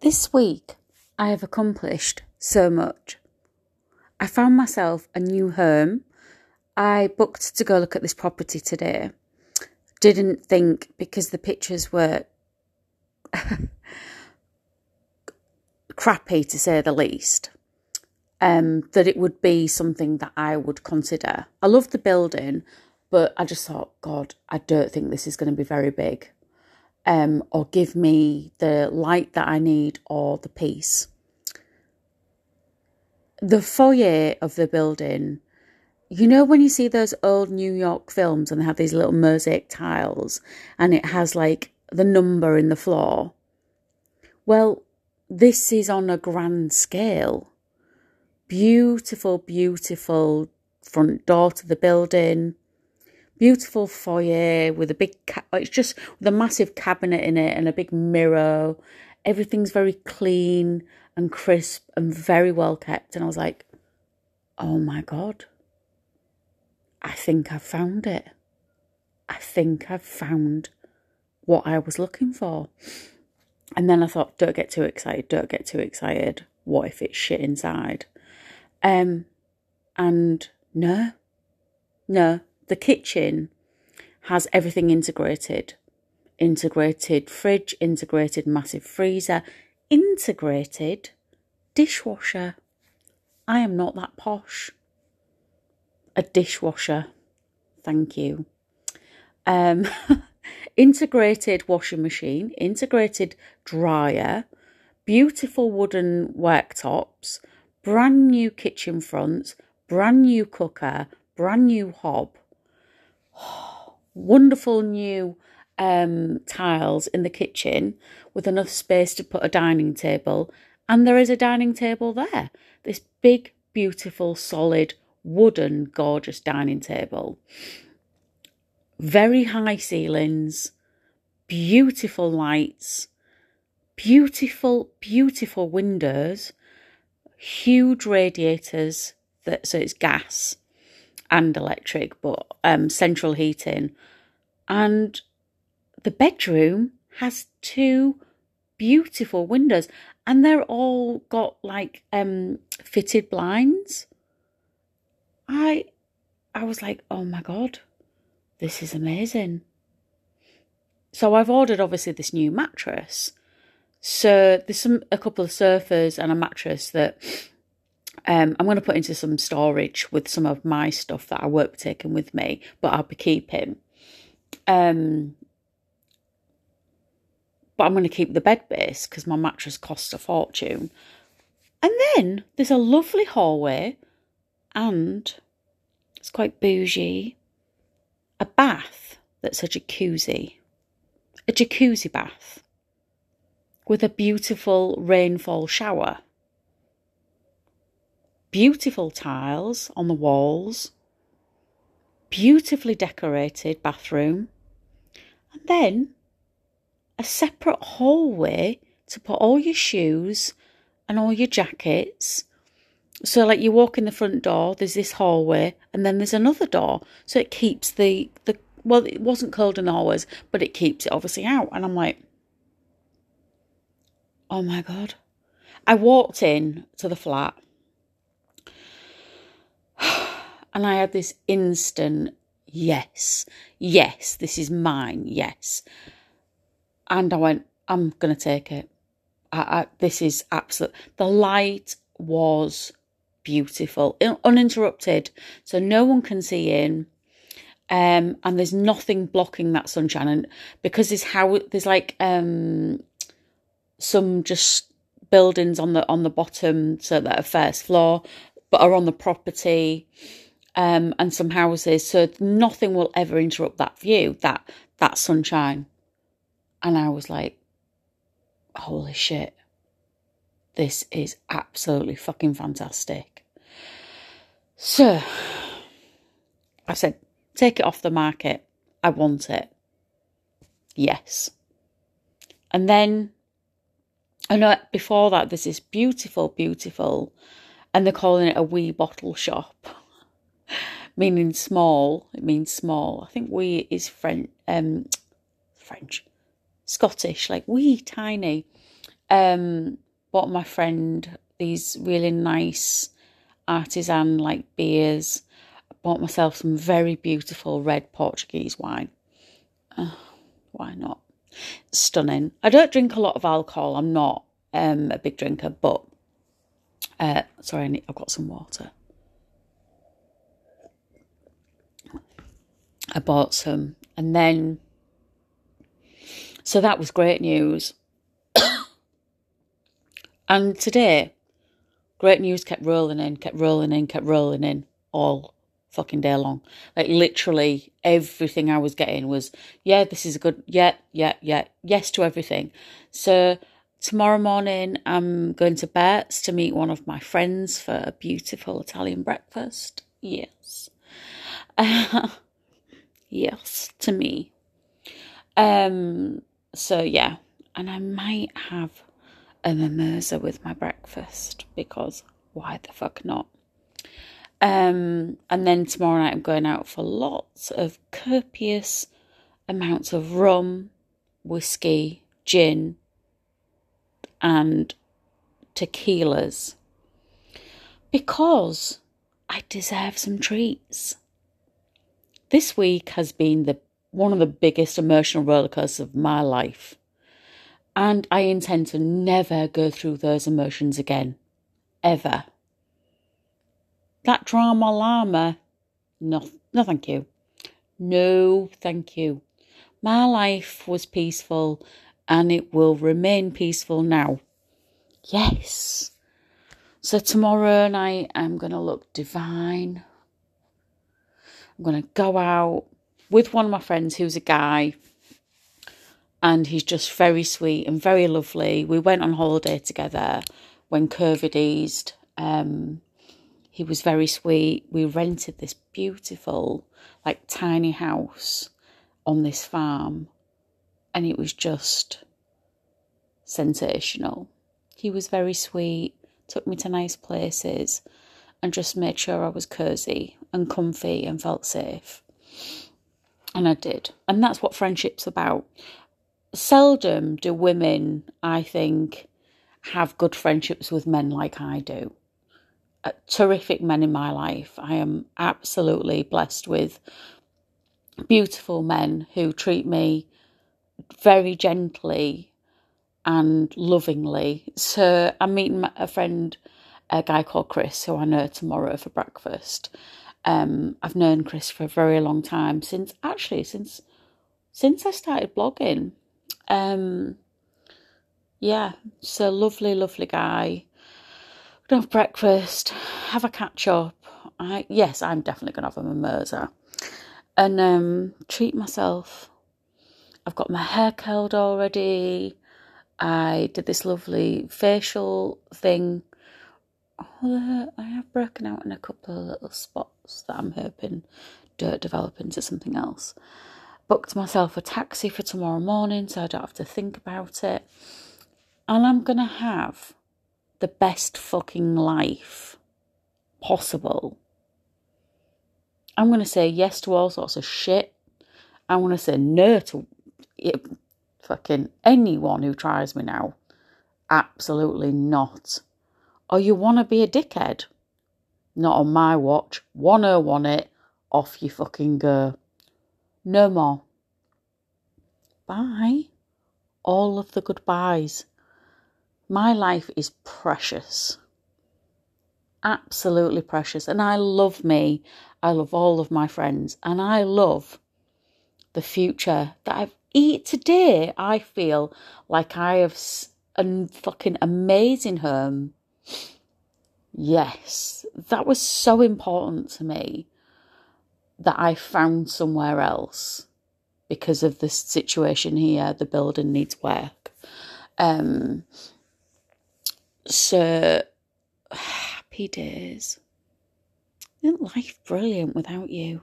This week, I have accomplished so much. I found myself a new home. I booked to go look at this property today. Didn't think because the pictures were crappy to say the least. Um, that it would be something that I would consider. I love the building, but I just thought, God, I don't think this is going to be very big um, or give me the light that I need or the peace. The foyer of the building, you know, when you see those old New York films and they have these little mosaic tiles and it has like the number in the floor? Well, this is on a grand scale. Beautiful, beautiful front door to the building beautiful foyer with a big ca- it's just with a massive cabinet in it and a big mirror. Everything's very clean and crisp and very well kept. And i was like oh my god. I think i've found it. I think i've found what i was looking for. And then i thought don't get too excited don't get too excited. What if it's shit inside? Um and no no the kitchen has everything integrated integrated fridge, integrated massive freezer, integrated dishwasher. I am not that posh. A dishwasher. Thank you. Um, integrated washing machine, integrated dryer, beautiful wooden worktops, brand new kitchen fronts, brand new cooker, brand new hob, wonderful new um, tiles in the kitchen with enough space to put a dining table. And there is a dining table there. This big, beautiful, solid, wooden, gorgeous dining table. Very high ceilings, beautiful lights, beautiful, beautiful windows, huge radiators that so it's gas and electric, but um, central heating. And the bedroom has two beautiful windows, and they're all got like um, fitted blinds. I, I was like, oh my god, this is amazing. So I've ordered obviously this new mattress. So there's some a couple of sofas and a mattress that um, I'm going to put into some storage with some of my stuff that I won't be taking with me, but I'll be keeping. Um, but I'm going to keep the bed base because my mattress costs a fortune. And then there's a lovely hallway and it's quite bougie. A bath that's a jacuzzi. A jacuzzi bath with a beautiful rainfall shower beautiful tiles on the walls, beautifully decorated bathroom, and then a separate hallway to put all your shoes and all your jackets. So, like you walk in the front door, there's this hallway, and then there's another door. So it keeps the the well, it wasn't cold in always, but it keeps it obviously out. And I'm like, oh my god! I walked in to the flat, and I had this instant yes, yes, this is mine, yes. And I went, I'm going to take it. I, I, this is absolute. The light was beautiful, uninterrupted, so no one can see in. Um, and there's nothing blocking that sunshine, and because there's how there's like um some just buildings on the on the bottom, so that are first floor, but are on the property um, and some houses, so nothing will ever interrupt that view, that that sunshine. And I was like, holy shit, this is absolutely fucking fantastic. So I said, take it off the market. I want it. Yes. And then I know before that there's this beautiful, beautiful, and they're calling it a wee bottle shop meaning small. It means small. I think we is French, um, French, Scottish, like wee, tiny. Um, bought my friend these really nice artisan like beers. I bought myself some very beautiful red Portuguese wine. Uh, why not? Stunning. I don't drink a lot of alcohol. I'm not um, a big drinker, but uh, sorry, I need, I've got some water. I bought some, and then so that was great news. and today, great news kept rolling in, kept rolling in, kept rolling in all fucking day long. Like literally everything I was getting was, yeah, this is a good, yeah, yeah, yeah, yes to everything. So tomorrow morning I'm going to Bert's to meet one of my friends for a beautiful Italian breakfast. Yes. Yes, to me. Um, so yeah, and I might have a mimosa with my breakfast because why the fuck not? Um, and then tomorrow night I'm going out for lots of copious amounts of rum, whiskey, gin, and tequilas because I deserve some treats. This week has been the one of the biggest emotional rollercoasters of my life. And I intend to never go through those emotions again. Ever. That drama llama, no, no thank you. No thank you. My life was peaceful and it will remain peaceful now. Yes. So tomorrow night I'm going to look divine. I'm going to go out with one of my friends who's a guy and he's just very sweet and very lovely. We went on holiday together when COVID eased. Um, he was very sweet. We rented this beautiful, like, tiny house on this farm, and it was just sensational. He was very sweet, took me to nice places, and just made sure I was cozy and comfy and felt safe. And I did. And that's what friendship's about. Seldom do women, I think, have good friendships with men like I do. Uh, terrific men in my life. I am absolutely blessed with beautiful men who treat me very gently and lovingly. So I'm meeting a friend, a guy called Chris, who I know tomorrow for breakfast. Um, I've known Chris for a very long time since actually since since I started blogging. Um, yeah, so lovely, lovely guy. We're gonna have breakfast, have a catch up. I yes, I'm definitely gonna have a mimosa and um, treat myself. I've got my hair curled already. I did this lovely facial thing I have broken out in a couple of little spots that I'm hoping don't develop into something else. Booked myself a taxi for tomorrow morning so I don't have to think about it. And I'm going to have the best fucking life possible. I'm going to say yes to all sorts of shit. I'm going to say no to it, fucking anyone who tries me now. Absolutely not or you want to be a dickhead. Not on my watch. Wanna want it. Off you fucking go. No more. Bye. All of the goodbyes. My life is precious. Absolutely precious. And I love me. I love all of my friends. And I love the future that I've eat today. I feel like I have a fucking amazing home Yes, that was so important to me that I found somewhere else because of the situation here. The building needs work. Um, so happy days. Isn't life brilliant without you?